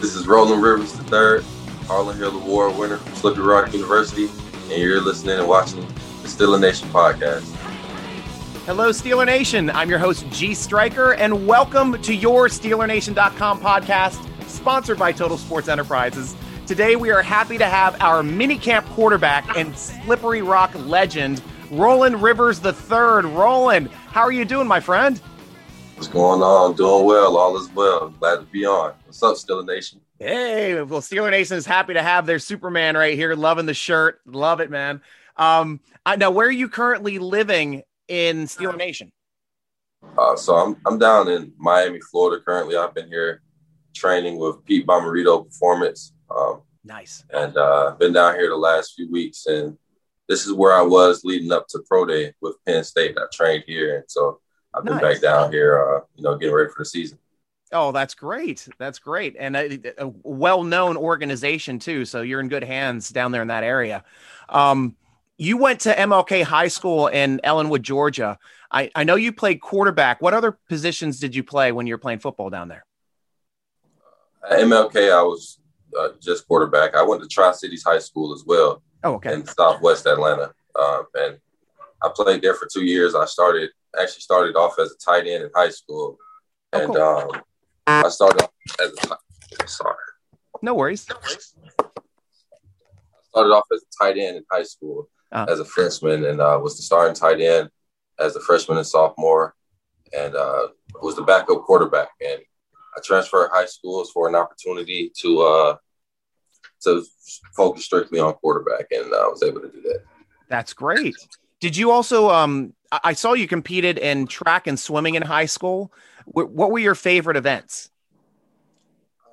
This is Roland Rivers III, Harlan Hill Award winner from Slippery Rock University, and you're listening and watching the Steeler Nation podcast. Hello, Steeler Nation. I'm your host, G Striker, and welcome to your SteelerNation.com podcast, sponsored by Total Sports Enterprises. Today, we are happy to have our minicamp quarterback and Slippery Rock legend, Roland Rivers III. Roland, how are you doing, my friend? What's going on? Doing well. All is well. Glad to be on. What's up, Steeler Nation? Hey, well, Steeler Nation is happy to have their Superman right here. Loving the shirt. Love it, man. Um, I know where are you currently living in Steeler Nation? Uh, so I'm I'm down in Miami, Florida currently. I've been here training with Pete Bommarito Performance. Um, nice. And uh, been down here the last few weeks, and this is where I was leading up to pro day with Penn State. I trained here, and so I've been nice. back down here, uh, you know, getting ready for the season. Oh, that's great. That's great. And a, a well known organization, too. So you're in good hands down there in that area. Um, you went to MLK High School in Ellenwood, Georgia. I, I know you played quarterback. What other positions did you play when you were playing football down there? At MLK, I was uh, just quarterback. I went to Tri Cities High School as well. Oh, okay. In Southwest Atlanta. Um, and I played there for two years. I started actually started off as a tight end in high school, oh, and cool. um, I started off as a sorry. No worries. I started off as a tight end in high school uh as a freshman, and uh, was the starting tight end as a freshman and sophomore, and uh, was the backup quarterback. And I transferred high schools for an opportunity to uh, to focus strictly on quarterback, and I was able to do that. That's great. Did you also? Um, I saw you competed in track and swimming in high school. What were your favorite events?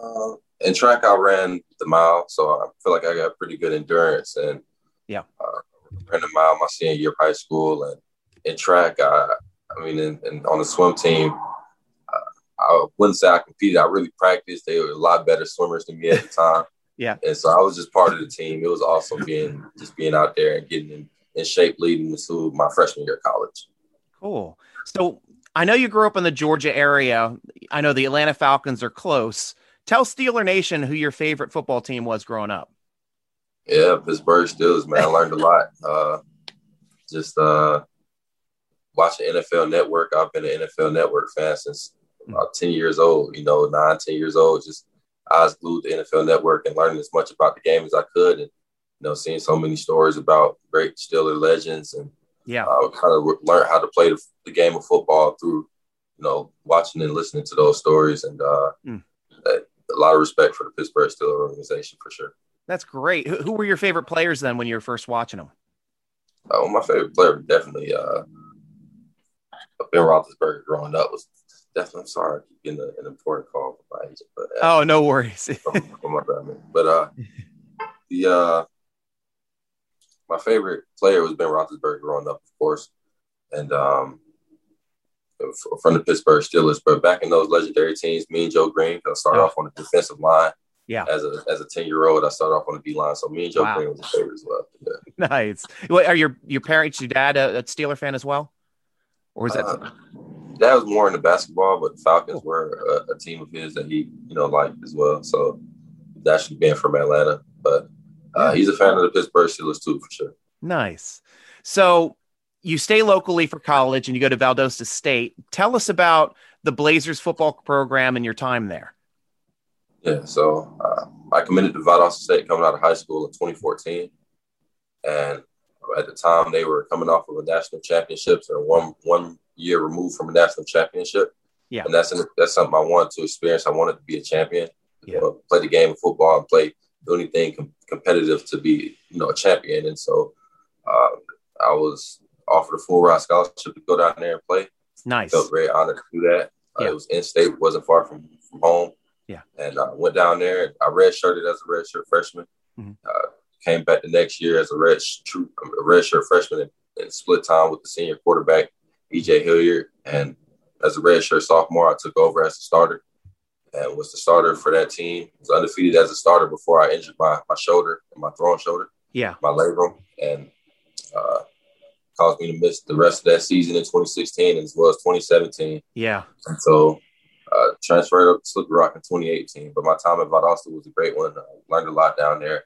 Uh, in track, I ran the mile, so I feel like I got pretty good endurance. And yeah, uh, ran the mile my senior year of high school. And in track, I, I mean, in, in, on the swim team, uh, I wouldn't say I competed. I really practiced. They were a lot better swimmers than me at the time. yeah, and so I was just part of the team. It was awesome being just being out there and getting in shape leading into my freshman year of college. Cool. So I know you grew up in the Georgia area. I know the Atlanta Falcons are close. Tell Steeler Nation who your favorite football team was growing up. Yeah, Pittsburgh Steelers, man. I learned a lot. Uh, just uh, watching NFL Network. I've been an NFL Network fan since about 10 years old, you know, nine, 10 years old. Just eyes glued to NFL Network and learning as much about the game as I could. And you know, seeing so many stories about great Steeler legends and yeah, uh, kind of learned how to play the, the, game of football through, you know, watching and listening to those stories and uh, mm. a lot of respect for the Pittsburgh Steelers organization for sure. That's great. Who, who were your favorite players then when you were first watching them? Oh, my favorite player definitely uh, Ben Roethlisberger growing up was definitely. I'm sorry, getting an important call from my agent, but uh, oh, no worries. from, from my but uh, the uh, my favorite player was Ben Roethlisberger growing up, of course, and um, from the Pittsburgh Steelers. But back in those legendary teams, me and Joe Greene, I started off on the defensive line. Yeah. As a as a ten year old, I started off on the D line. So me and Joe wow. Greene was a favorite as well. Yeah. Nice. What are your your parents, your dad, a, a Steeler fan as well, or is that? Uh, dad was more into basketball, but the Falcons cool. were a, a, team of his that he you know liked as well. So actually being from Atlanta, but uh, he's a fan of the Pittsburgh Steelers too, for sure. Nice. So you stay locally for college and you go to Valdosta State. Tell us about the Blazers football program and your time there. Yeah, so uh, I committed to Valdosta State coming out of high school in 2014, and at the time they were coming off of a national championships or one one year removed from a national championship. Yeah, and that's that's something I wanted to experience. I wanted to be a champion. Yeah. Play the game of football and play do anything com- competitive to be, you know, a champion. And so uh, I was offered a full ride scholarship to go down there and play. Nice. Felt very honored to do that. Uh, It was in state, wasn't far from, from home. Yeah. And I uh, went down there. And I redshirted as a redshirt freshman. Mm-hmm. Uh, came back the next year as a red true a redshirt freshman and, and, split time with the senior quarterback EJ Hilliard. And as a redshirt sophomore, I took over as a starter and was the starter for that team. Was undefeated as a starter before I injured my, my shoulder and my throwing shoulder. Yeah. My labrum. And uh, caused me to miss the rest of that season in 2016 as well as 2017. Yeah. And so uh, transferred up to Slippery Rock in 2018. But my time at Valdosta was a great one. I learned a lot down there.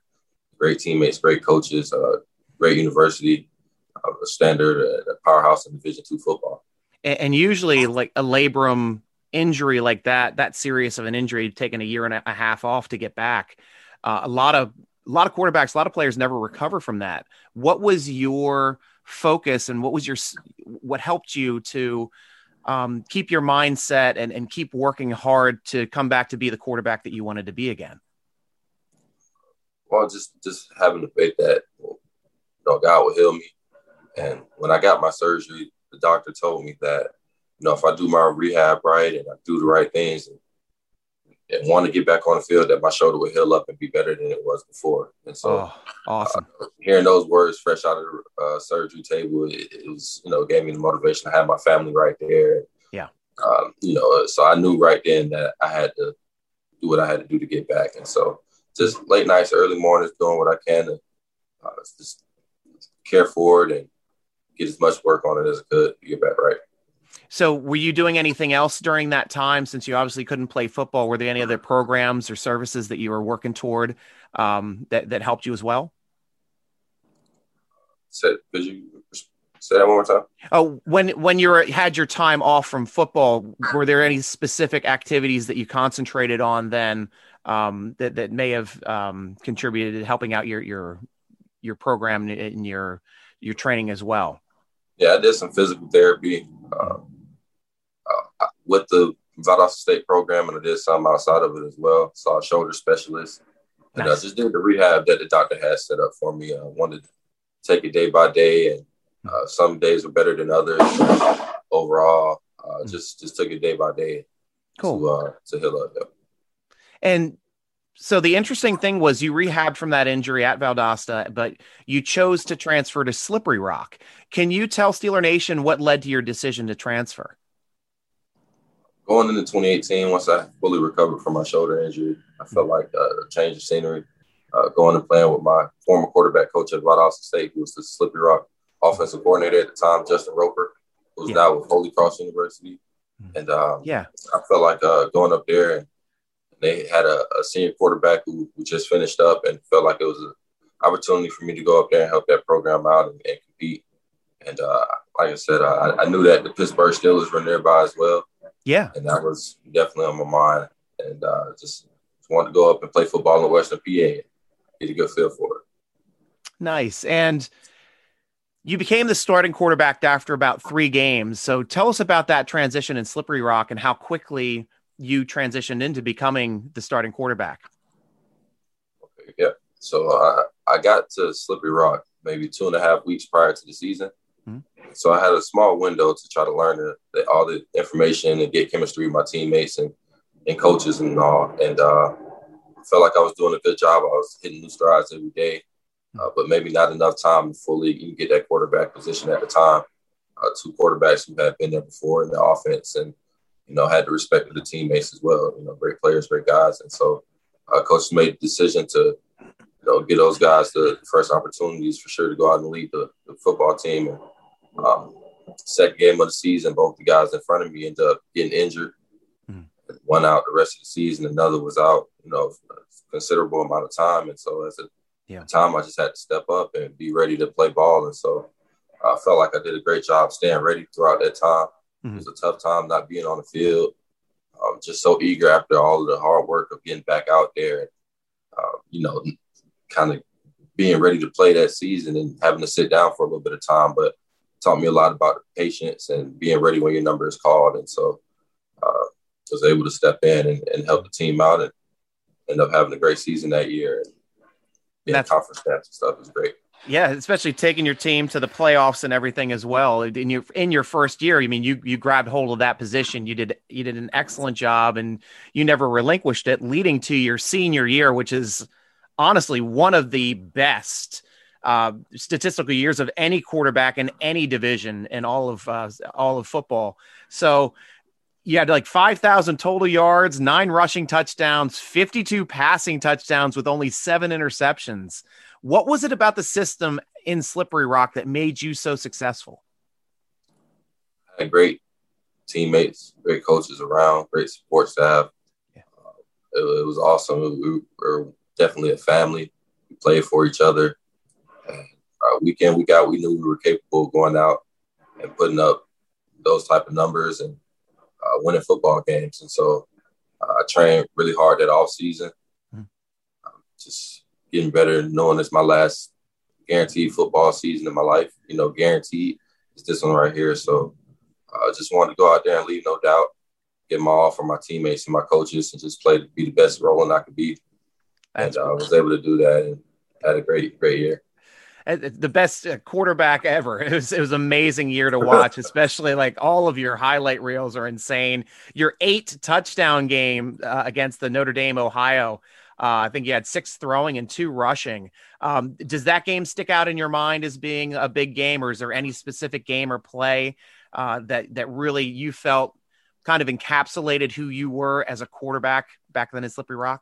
Great teammates, great coaches, uh, great university, uh, a standard, a powerhouse in Division two football. And, and usually, like a labrum injury like that, that serious of an injury, taking a year and a half off to get back. Uh, a lot of a lot of quarterbacks, a lot of players never recover from that. What was your focus, and what was your what helped you to um, keep your mindset and, and keep working hard to come back to be the quarterback that you wanted to be again? Well, just just having the faith that you know God will heal me. And when I got my surgery, the doctor told me that you know if I do my rehab right and I do the right things and, and want to get back on the field, that my shoulder will heal up and be better than it was before. And so, oh, awesome. Uh, hearing those words fresh out of the uh, surgery table, it, it, was you know gave me the motivation. I had my family right there. Yeah. Um, you know, so I knew right then that I had to do what I had to do to get back. And so, just late nights, early mornings, doing what I can to uh, just care for it and get as much work on it as I could to get back right. So, were you doing anything else during that time since you obviously couldn't play football? Were there any other programs or services that you were working toward um, that that helped you as well? Say, could you say that one more time? Oh, when when you were, had your time off from football, were there any specific activities that you concentrated on then um, that that may have um, contributed to helping out your your your program and your your training as well? Yeah, I did some physical therapy. Um, with the Valdosta State program, and I did some outside of it as well. Saw a shoulder specialist, and nice. I just did the rehab that the doctor had set up for me. I wanted to take it day by day, and uh, some days were better than others. Overall, uh, mm. just just took it day by day. Cool. To, uh, to heal up. And so the interesting thing was you rehabbed from that injury at Valdosta, but you chose to transfer to Slippery Rock. Can you tell Steeler Nation what led to your decision to transfer? Going into 2018, once I fully recovered from my shoulder injury, I felt like uh, a change of scenery. Uh, going and playing with my former quarterback coach at Valdosta State, who was the Slippery Rock offensive coordinator at the time, Justin Roper, who's yeah. now with Holy Cross University. Mm-hmm. And um, yeah, I felt like uh, going up there and they had a, a senior quarterback who, who, just finished up and felt like it was an opportunity for me to go up there and help that program out and, and compete. And uh, like I said, I, I, knew that the Pittsburgh Steelers were nearby as well. Yeah. And that was definitely on my mind. And uh, just, wanted to go up and play football in Western PA and get a good feel for it. Nice. And you became the starting quarterback after about three games. So tell us about that transition in Slippery Rock and how quickly you transitioned into becoming the starting quarterback. Okay, yeah. So uh, I got to Slippery Rock maybe two and a half weeks prior to the season. Mm-hmm. So I had a small window to try to learn the, the, all the information and get chemistry with my teammates and, and coaches and all. And uh, felt like I was doing a good job. I was hitting new strides every day, uh, but maybe not enough time to fully even get that quarterback position at the time. Uh, two quarterbacks who had been there before in the offense and, you know, had the respect of the teammates as well. You know, great players, great guys. And so uh, coach made the decision to, you know, get those guys the first opportunities for sure to go out and lead the, the football team. And, um, second game of the season, both the guys in front of me ended up getting injured. Mm. One out the rest of the season, another was out, you know, considerable amount of time. And so as a yeah. time, I just had to step up and be ready to play ball. And so I felt like I did a great job staying ready throughout that time. Mm-hmm. It was a tough time not being on the field. Um, just so eager after all of the hard work of getting back out there, uh, you know, kind of being ready to play that season and having to sit down for a little bit of time. But taught me a lot about patience and being ready when your number is called. And so uh, was able to step in and, and, help the team out and end up having a great season that year. And being That's, conference champs and stuff is great. Yeah, especially taking your team to the playoffs and everything as well. In your in your first year, I mean, you you grabbed hold of that position. You did you did an excellent job, and you never relinquished it, leading to your senior year, which is honestly one of the best uh, statistical years of any quarterback in any division in all of uh, all of football. So you had like 5,000 total yards, nine rushing touchdowns, 52 passing touchdowns with only seven interceptions. What was it about the system in Slippery Rock that made you so successful? A great teammates, great coaches around, great support staff. Yeah. Uh, it, it, was awesome. We were definitely a family. We played for each other. Uh, week in, week out, we knew we were capable of going out and putting up those type of numbers and uh, winning football games. And so uh, I trained really hard that off season, mm-hmm. um, just getting better, knowing it's my last guaranteed football season in my life. You know, guaranteed is this one right here. So I uh, just wanted to go out there and leave no doubt, get my all for my teammates and my coaches, and just play to be the best Roland I could be. And uh, I was able to do that and had a great, great year the best uh, quarterback ever. It was it was amazing year to watch, especially like all of your highlight reels are insane. Your eight touchdown game uh, against the Notre Dame Ohio. Uh, I think you had six throwing and two rushing. Um, does that game stick out in your mind as being a big game, or is there any specific game or play uh, that that really you felt kind of encapsulated who you were as a quarterback back then in Slippery Rock?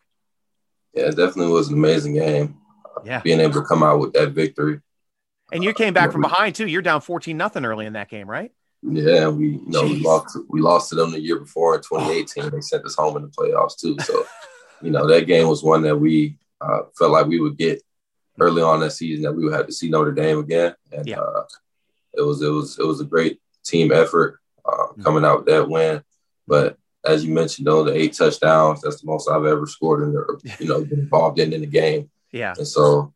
Yeah, it definitely was an amazing game yeah. being able to come out with that victory. And you came back uh, from behind too. You're down 14 nothing early in that game, right? Yeah, we you know we lost we lost to them the year before in 2018. they sent us home in the playoffs too. So, you know, that game was one that we uh, felt like we would get early on that season that we would have to see Notre Dame again. And yeah. uh, it was it was it was a great team effort uh, mm-hmm. coming out with that win. But as you mentioned, though, the eight touchdowns, that's the most I've ever scored in the, you know, been involved in in the game. Yeah. And so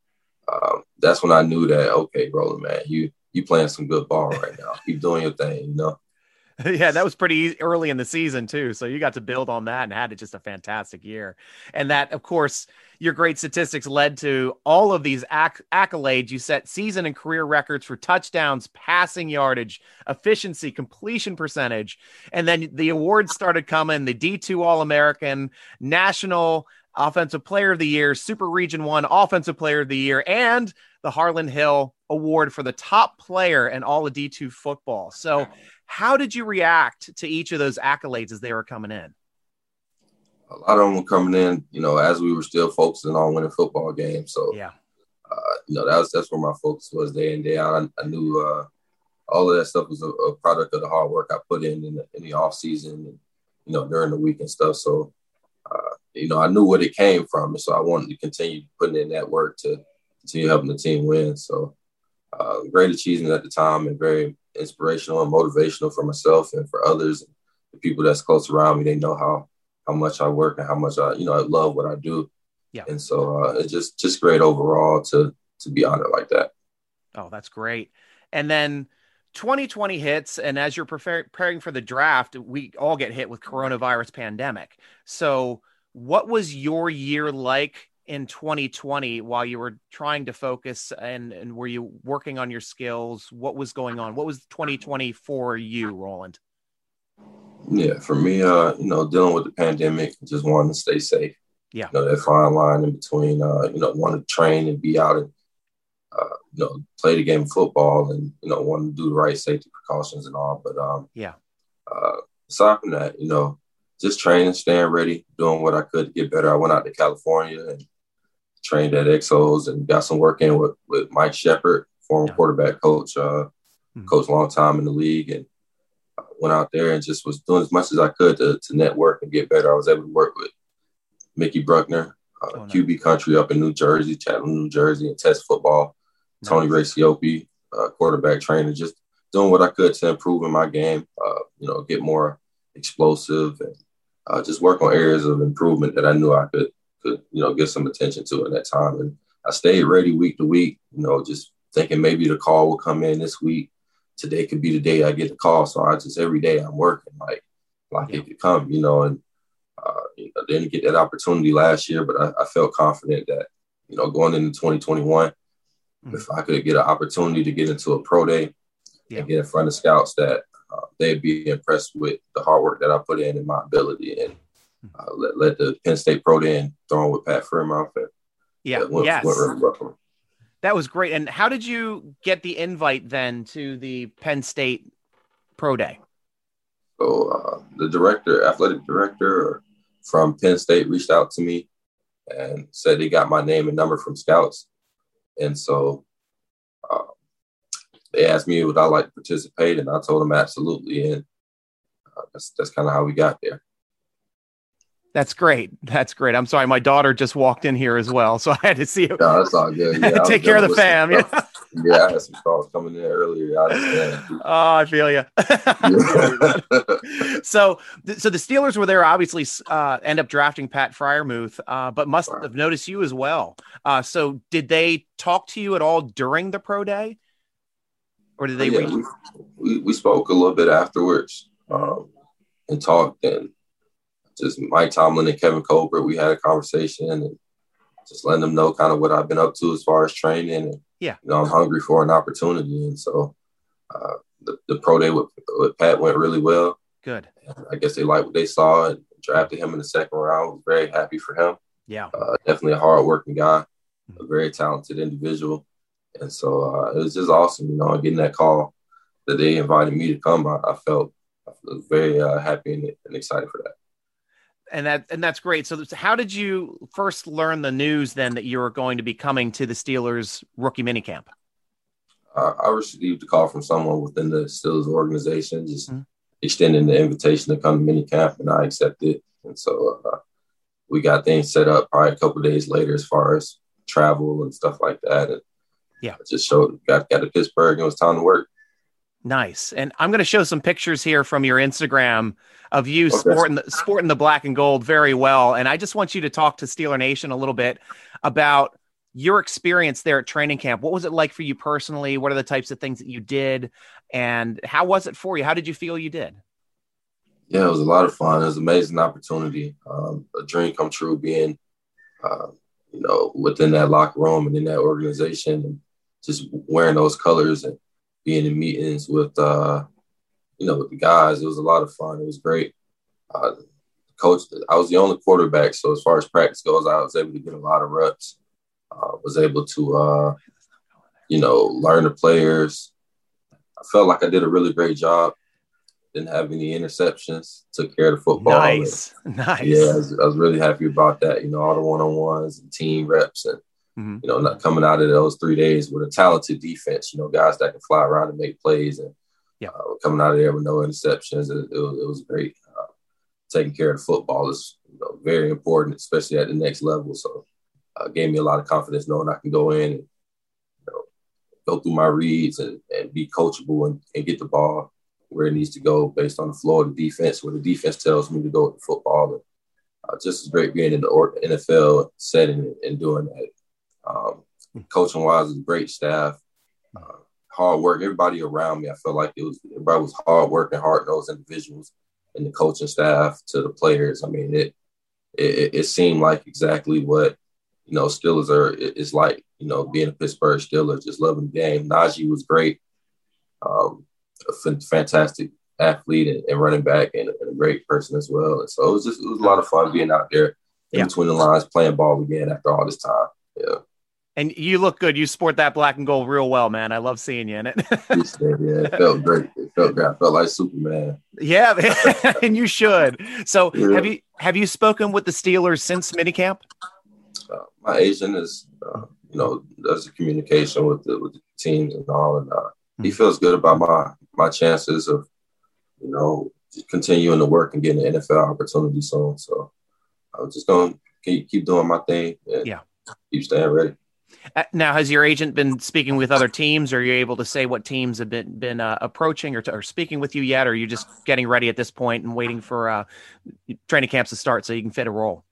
um, that's when I knew that okay, Roland, man, you you playing some good ball right now. Keep doing your thing, you know. yeah, that was pretty early in the season too. So you got to build on that and had it just a fantastic year. And that, of course, your great statistics led to all of these acc- accolades. You set season and career records for touchdowns, passing yardage, efficiency, completion percentage, and then the awards started coming: the D2 All American, National Offensive Player of the Year, Super Region 1 Offensive Player of the Year, and the Harlan Hill Award for the top player in all of D2 football. So, how did you react to each of those accolades as they were coming in? A lot of them were coming in, you know, as we were still focusing on winning football games. So, yeah, uh, you know, that was that's where my focus was day in day out. I, I knew uh, all of that stuff was a, a, product of the hard work I put in in the, in the off season and you know during the week and stuff. So, you know, I knew what it came from, so I wanted to continue putting in that work to continue helping the team win. So, uh, great achievement at the time, and very inspirational and motivational for myself and for others, the people that's close around me. They know how how much I work and how much I, you know, I love what I do. Yeah. And so uh, it's just just great overall to to be honored like that. Oh, that's great. And then 2020 hits and as you're preparing for the draft we all get hit with coronavirus pandemic so what was your year like in 2020 while you were trying to focus and and were you working on your skills? What was going on? What was 2020 for you roland? Yeah for me uh you know dealing with the pandemic just wanting to stay safe. Yeah. You know that fine line in between uh you know wanting to train and be out and uh, you know, play the game of football and, you know, want to do the right safety precautions and all. But um, yeah, uh, aside from that, you know, just training, staying ready, doing what I could to get better. I went out to California and trained at Exos and got some work in with, with Mike Sheppard, former yeah. quarterback coach, uh, mm-hmm. coach long time in the league. And I went out there and just was doing as much as I could to, to network and get better. I was able to work with Mickey Bruckner, uh, oh, QB country up in New Jersey, Chattanooga, New Jersey, and test football. Tony Racioppi, uh, quarterback trainer, just doing what I could to improve in my game. Uh, you know, get more explosive and uh, just work on areas of improvement that I knew I could could you know give some attention to in that time. And I stayed ready week to week. You know, just thinking maybe the call will come in this week. Today could be the day I get the call. So I just every day I'm working like like yeah. it could come. You know, and uh, you know, didn't get that opportunity last year, but I, I felt confident that you know going into 2021 Mm-hmm. If I could get an opportunity to get into a pro day yeah. and get in front of scouts, that uh, they'd be impressed with the hard work that I put in and my ability, and uh, let, let the Penn State pro day and throwing with Pat Freiermuth. Yeah, went, yes. Went that was great. And how did you get the invite then to the Penn State pro day? So uh, the director, athletic director from Penn State, reached out to me and said he got my name and number from scouts and so uh, they asked me would I like to participate, and I told them absolutely. And uh, that's that's kind of how we got there. That's great. That's great. I'm sorry, my daughter just walked in here as well, so I had to see. No, that's all good. Yeah, Take care of the fam. Yeah. yeah, I had some calls coming in earlier. I oh, I feel you. so, so the Steelers were there. Obviously, uh, end up drafting Pat Freiermuth, uh, but must have noticed you as well. Uh, so, did they talk to you at all during the pro day, or did they? Yeah, we, we, we spoke a little bit afterwards um, and talked and just Mike Tomlin and Kevin Colbert, we had a conversation and just letting them know kind of what I've been up to as far as training. And, yeah. You know, I'm hungry for an opportunity. And so uh, the, the pro day with, with Pat went really well. Good. I guess they liked what they saw and drafted him in the second round. Was very happy for him. Yeah. Uh, definitely a hardworking guy, mm-hmm. a very talented individual. And so uh, it was just awesome, you know, getting that call that they invited me to come. I, I felt I was very uh, happy and, and excited for that and that and that's great. So, how did you first learn the news then that you were going to be coming to the Steelers rookie minicamp? Uh, I received a call from someone within the Steelers organization, just mm-hmm. extending the invitation to come to minicamp, and I accepted. And so uh, we got things set up probably a couple days later as far as travel and stuff like that. And yeah, I just showed got got to Pittsburgh and it was time to work. Nice. And I'm going to show some pictures here from your Instagram of you okay. sporting the, sporting the black and gold very well. And I just want you to talk to Steeler Nation a little bit about your experience there at training camp. What was it like for you personally? What are the types of things that you did? And how was it for you? How did you feel you did? Yeah, it was a lot of fun. It was an amazing opportunity. Um, a dream come true being, uh, you know, within that locker room and in that organization just wearing those colors and being in meetings with uh, you know with the guys. It was a lot of fun. It was great. Uh, coach, I was the only quarterback, so as far as practice goes, I was able to get a lot of reps. Uh, was able to uh, you know learn the players. I felt like I did a really great job. Didn't have any interceptions. Took care of the football. Nice, and, nice. Yeah, I was, I was, really happy about that. You know, all the one on ones and team reps and Mm-hmm. You know, not coming out of those three days with a talented defense. You know, guys that can fly around and make plays, and yeah, uh, coming out of there with no interceptions. It, it, was, it was, great. Uh, taking care of the football is you know, very important, especially at the next level. So, uh, gave me a lot of confidence knowing I can go in and you know, go through my reads and, and be coachable and, and get the ball where it needs to go based on the floor of the defense, where the defense tells me to go with the football. And, uh, just as great being in the NFL setting and doing that. Um, coaching wise, a great staff, uh, hard work. Everybody around me, I felt like it was everybody was hard working, hard nosed individuals, and the coaching staff to the players. I mean, it it, it seemed like exactly what you know Steelers are. It's like you know being a Pittsburgh Steelers, just loving the game. Najee was great, um, a f- fantastic athlete and, and running back, and, and, a great person as well. And so it was just it was a lot of fun being out there in yeah. between the lines, playing ball again after all this time. Yeah. And you look good. You sport that black and gold real well, man. I love seeing you in it. yeah, it felt great. It felt great. I felt like Superman. Yeah, and you should. So, yeah. have you have you spoken with the Steelers since minicamp? Uh, my agent is, uh, you know, does the communication with the with the teams and all, and uh, he hmm. feels good about my my chances of, you know, continuing to work and getting an NFL opportunity soon. So, I'm just gonna keep keep doing my thing. yeah, keep staying ready. Uh, now, has your agent been speaking with other teams? Or are you able to say what teams have been been uh, approaching or, or speaking with you yet? Or are you just getting ready at this point and waiting for uh, training camps to start so you can fit a role?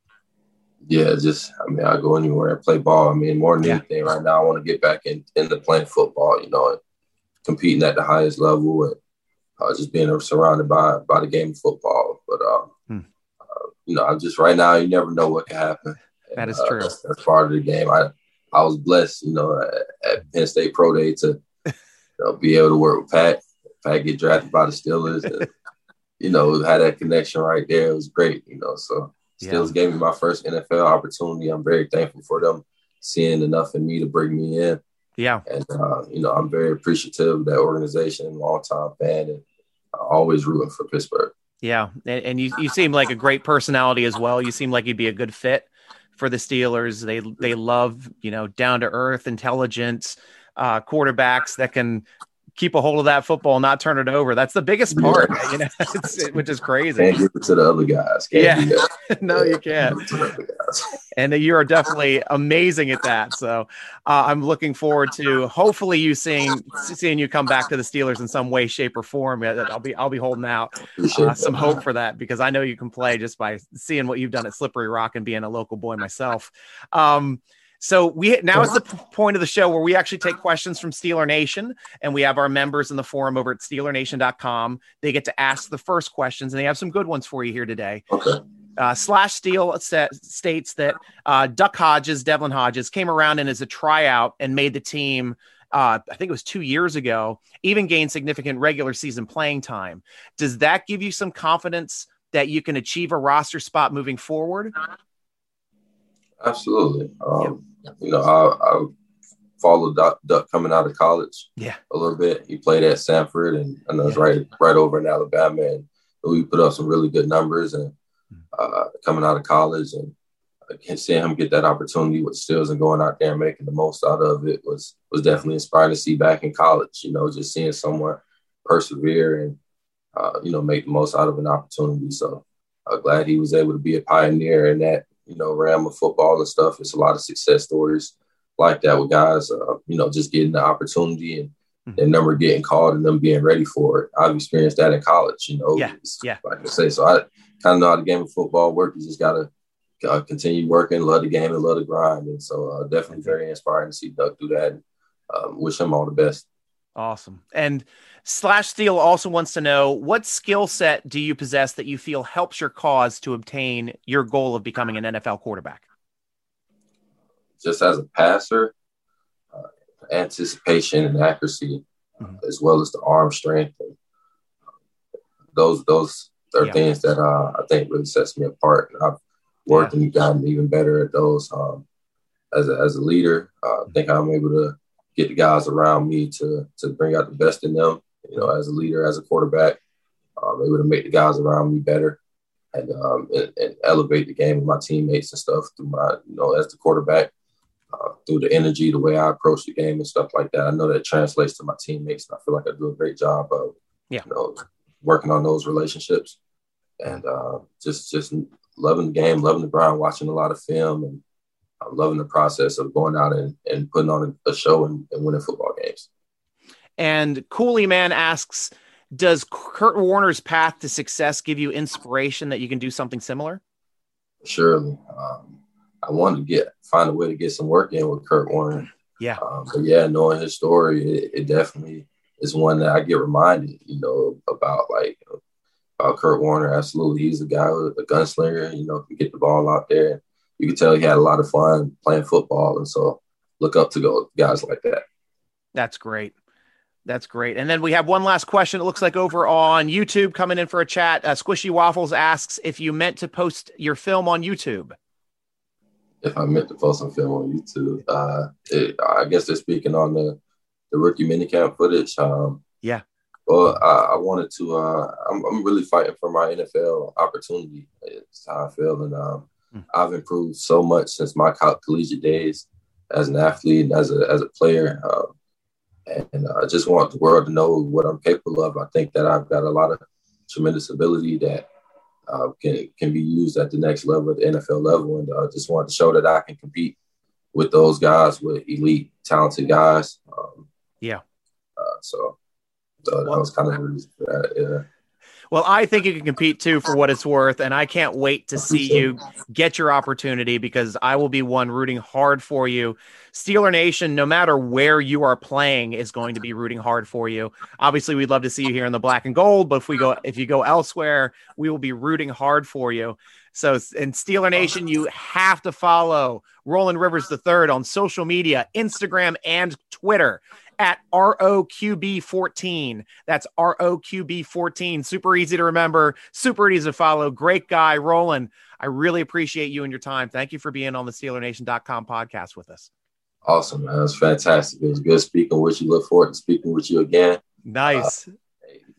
Yeah, just I mean, I go anywhere and play ball. I mean, more than yeah. anything, right now, I want to get back in into playing football. You know, and competing at the highest level and uh, just being surrounded by by the game of football. But um, hmm. Uh, you know, I'm just right now. You never know what can happen. That is true. That's, that's part of the game. I I was blessed, you know, at, at Penn State Pro Day to you know, be able to work with Pat. Pat get drafted by the Steelers. And, you know, had that connection right there. It was great, you know. So Steelers yeah. gave me my first NFL opportunity. I'm very thankful for them seeing enough in me to bring me in. Yeah. And, uh, you know, I'm very appreciative of that organization, long time fan, and always rooting for Pittsburgh. Yeah. And, and you, you seem like a great personality as well. You seem like you'd be a good fit for the Steelers. They they love you know down to earth, intelligence uh, quarterbacks that can keep a hold of that football and not turn it over. That's the biggest part, you know, which is crazy. Can't give it to the other guys. Can't yeah, no, you can't. and you are definitely amazing at that. So uh, I'm looking forward to hopefully you seeing seeing you come back to the Steelers in some way, shape, or form. I'll be I'll be holding out uh, some hope for that because I know you can play just by seeing what you've done at Slippery Rock and being a local boy myself. Um, so we now is the point of the show where we actually take questions from Steeler Nation, and we have our members in the forum over at SteelerNation.com. They get to ask the first questions, and they have some good ones for you here today. Okay. Uh, Slash Steel states that uh, Duck Hodges, Devlin Hodges, came around and as a tryout and made the team. Uh, I think it was two years ago. Even gained significant regular season playing time. Does that give you some confidence that you can achieve a roster spot moving forward? Absolutely. Um, You know, I, I followed Duck, Duck, coming out of college. Yeah, a little bit. He played at Samford, and I know it's right right over in Alabama, and we put up some really good numbers. And hmm. uh, coming out of college, and seeing him get that opportunity with Steelers and going out there and making the most out of it was was definitely inspiring to see back in college. You know, just seeing someone persevere and uh, you know make the most out of an opportunity. So I'm glad he was able to be a pioneer in that you know, realm of football and stuff. It's a lot of success stories like that with guys, uh, you know, just getting the opportunity and mm-hmm. their number getting called and them being ready for it. I've experienced that in college, you know. Yeah. yeah. Like I say, so I kind of know how the game of football works. You just got to uh, continue working, love the game and love the grind. And so uh, definitely very inspiring to see Doug do that. And, um, wish him all the best. Awesome. And Slash Steel also wants to know what skill set do you possess that you feel helps your cause to obtain your goal of becoming an NFL quarterback? Just as a passer, uh, anticipation and accuracy, mm-hmm. as well as the arm strength. And, uh, those those are yeah. things that uh, I think really sets me apart. And I've worked yeah. and gotten even better at those. Um, as a, as a leader, uh, I think I'm able to get the guys around me to to bring out the best in them you know, as a leader, as a quarterback, um, able to make the guys around me better and, um, and, and, elevate the game of my teammates and stuff through my, you know, as the quarterback, uh, through the energy, the way I approach the game and stuff like that. I know that translates to my teammates, and I feel like I do a great job of, yeah. you know, working on those relationships and uh, just just loving the game, loving the grind, watching a lot of film, and uh, loving the process of going out and, and putting on a, show and, and winning football games. And Cooley Man asks, does Kurt Warner's path to success give you inspiration that you can do something similar? Surely. Um, I wanted to get find a way to get some work in with Kurt Warner. Yeah. Um, but yeah, knowing his story, it, it, definitely is one that I get reminded, you know, about like about Kurt Warner. Absolutely, he's a guy, with a gunslinger. You know, can get the ball out there. You can tell he had a lot of fun playing football, and so look up to go guys like that. That's great. That's great. And then we have one last question. It looks like over on YouTube coming in for a chat. Uh, Squishy Waffles asks if you meant to post your film on YouTube. If I meant to post some film on YouTube, uh, it, I guess they're speaking on the the rookie minicamp footage. Um, yeah. Well, I, I wanted to. Uh, I'm, I'm, really fighting for my NFL opportunity. It's how I feel, and um, mm. I've improved so much since my collegiate days as an athlete and as a as a player. Uh, and I just want the world to know what I'm capable of. I think that I've got a lot of tremendous ability that uh, can can be used at the next level, at the NFL level, and I uh, just want to show that I can compete with those guys, with elite, talented guys. Um, yeah. Uh, so, so that was kind of the reason for that. Yeah. Well, I think you can compete too for what it's worth, and I can't wait to see you get your opportunity because I will be one rooting hard for you. Steeler Nation, no matter where you are playing, is going to be rooting hard for you. Obviously, we'd love to see you here in the black and gold, but if we go if you go elsewhere, we will be rooting hard for you. So in Steeler Nation, you have to follow Roland Rivers III on social media, Instagram and Twitter at ROQB14. That's ROQB14. Super easy to remember, super easy to follow. Great guy, Roland. I really appreciate you and your time. Thank you for being on the SteelerNation.com podcast with us. Awesome, man. It was fantastic. It was good speaking with you. Look forward to speaking with you again. Nice. Uh,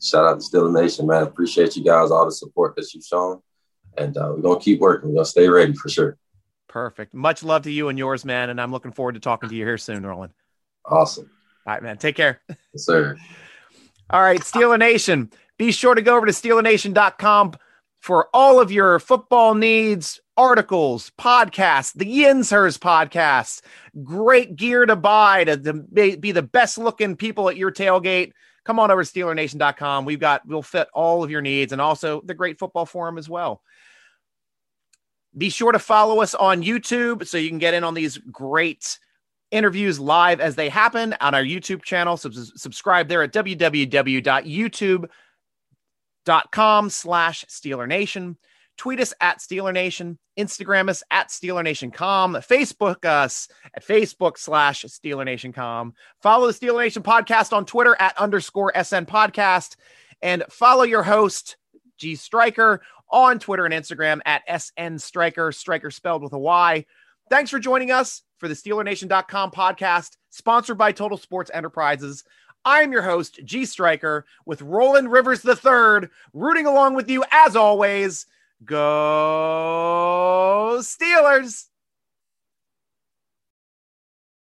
shout out to Steeler Nation, man. Appreciate you guys, all the support that you've shown. And uh, we're going to keep working. We're going to stay ready for sure. Perfect. Much love to you and yours, man. And I'm looking forward to talking to you here soon, Roland. Awesome. All right, man. Take care. Yes, sir. All right, Steeler Nation, be sure to go over to SteelerNation.com for all of your football needs, articles, podcasts, the Yinzers podcast, great gear to buy to, to be the best looking people at your tailgate. Come on over to SteelerNation.com. We've got, we'll fit all of your needs and also the great football forum as well. Be sure to follow us on YouTube so you can get in on these great interviews live as they happen on our YouTube channel. Sub- subscribe there at www.youtube.com slash Steeler Nation. Tweet us at Steeler Nation, Instagram us at Steeler Nation com, Facebook us at Facebook slash Steeler Nation com. Follow the Steeler Nation podcast on Twitter at underscore SN podcast and follow your host, G Striker, on Twitter and Instagram at SN Striker, Striker spelled with a Y. Thanks for joining us for the SteelerNation.com podcast, sponsored by Total Sports Enterprises. I'm your host, G Striker, with Roland Rivers III, rooting along with you as always. Go Steelers!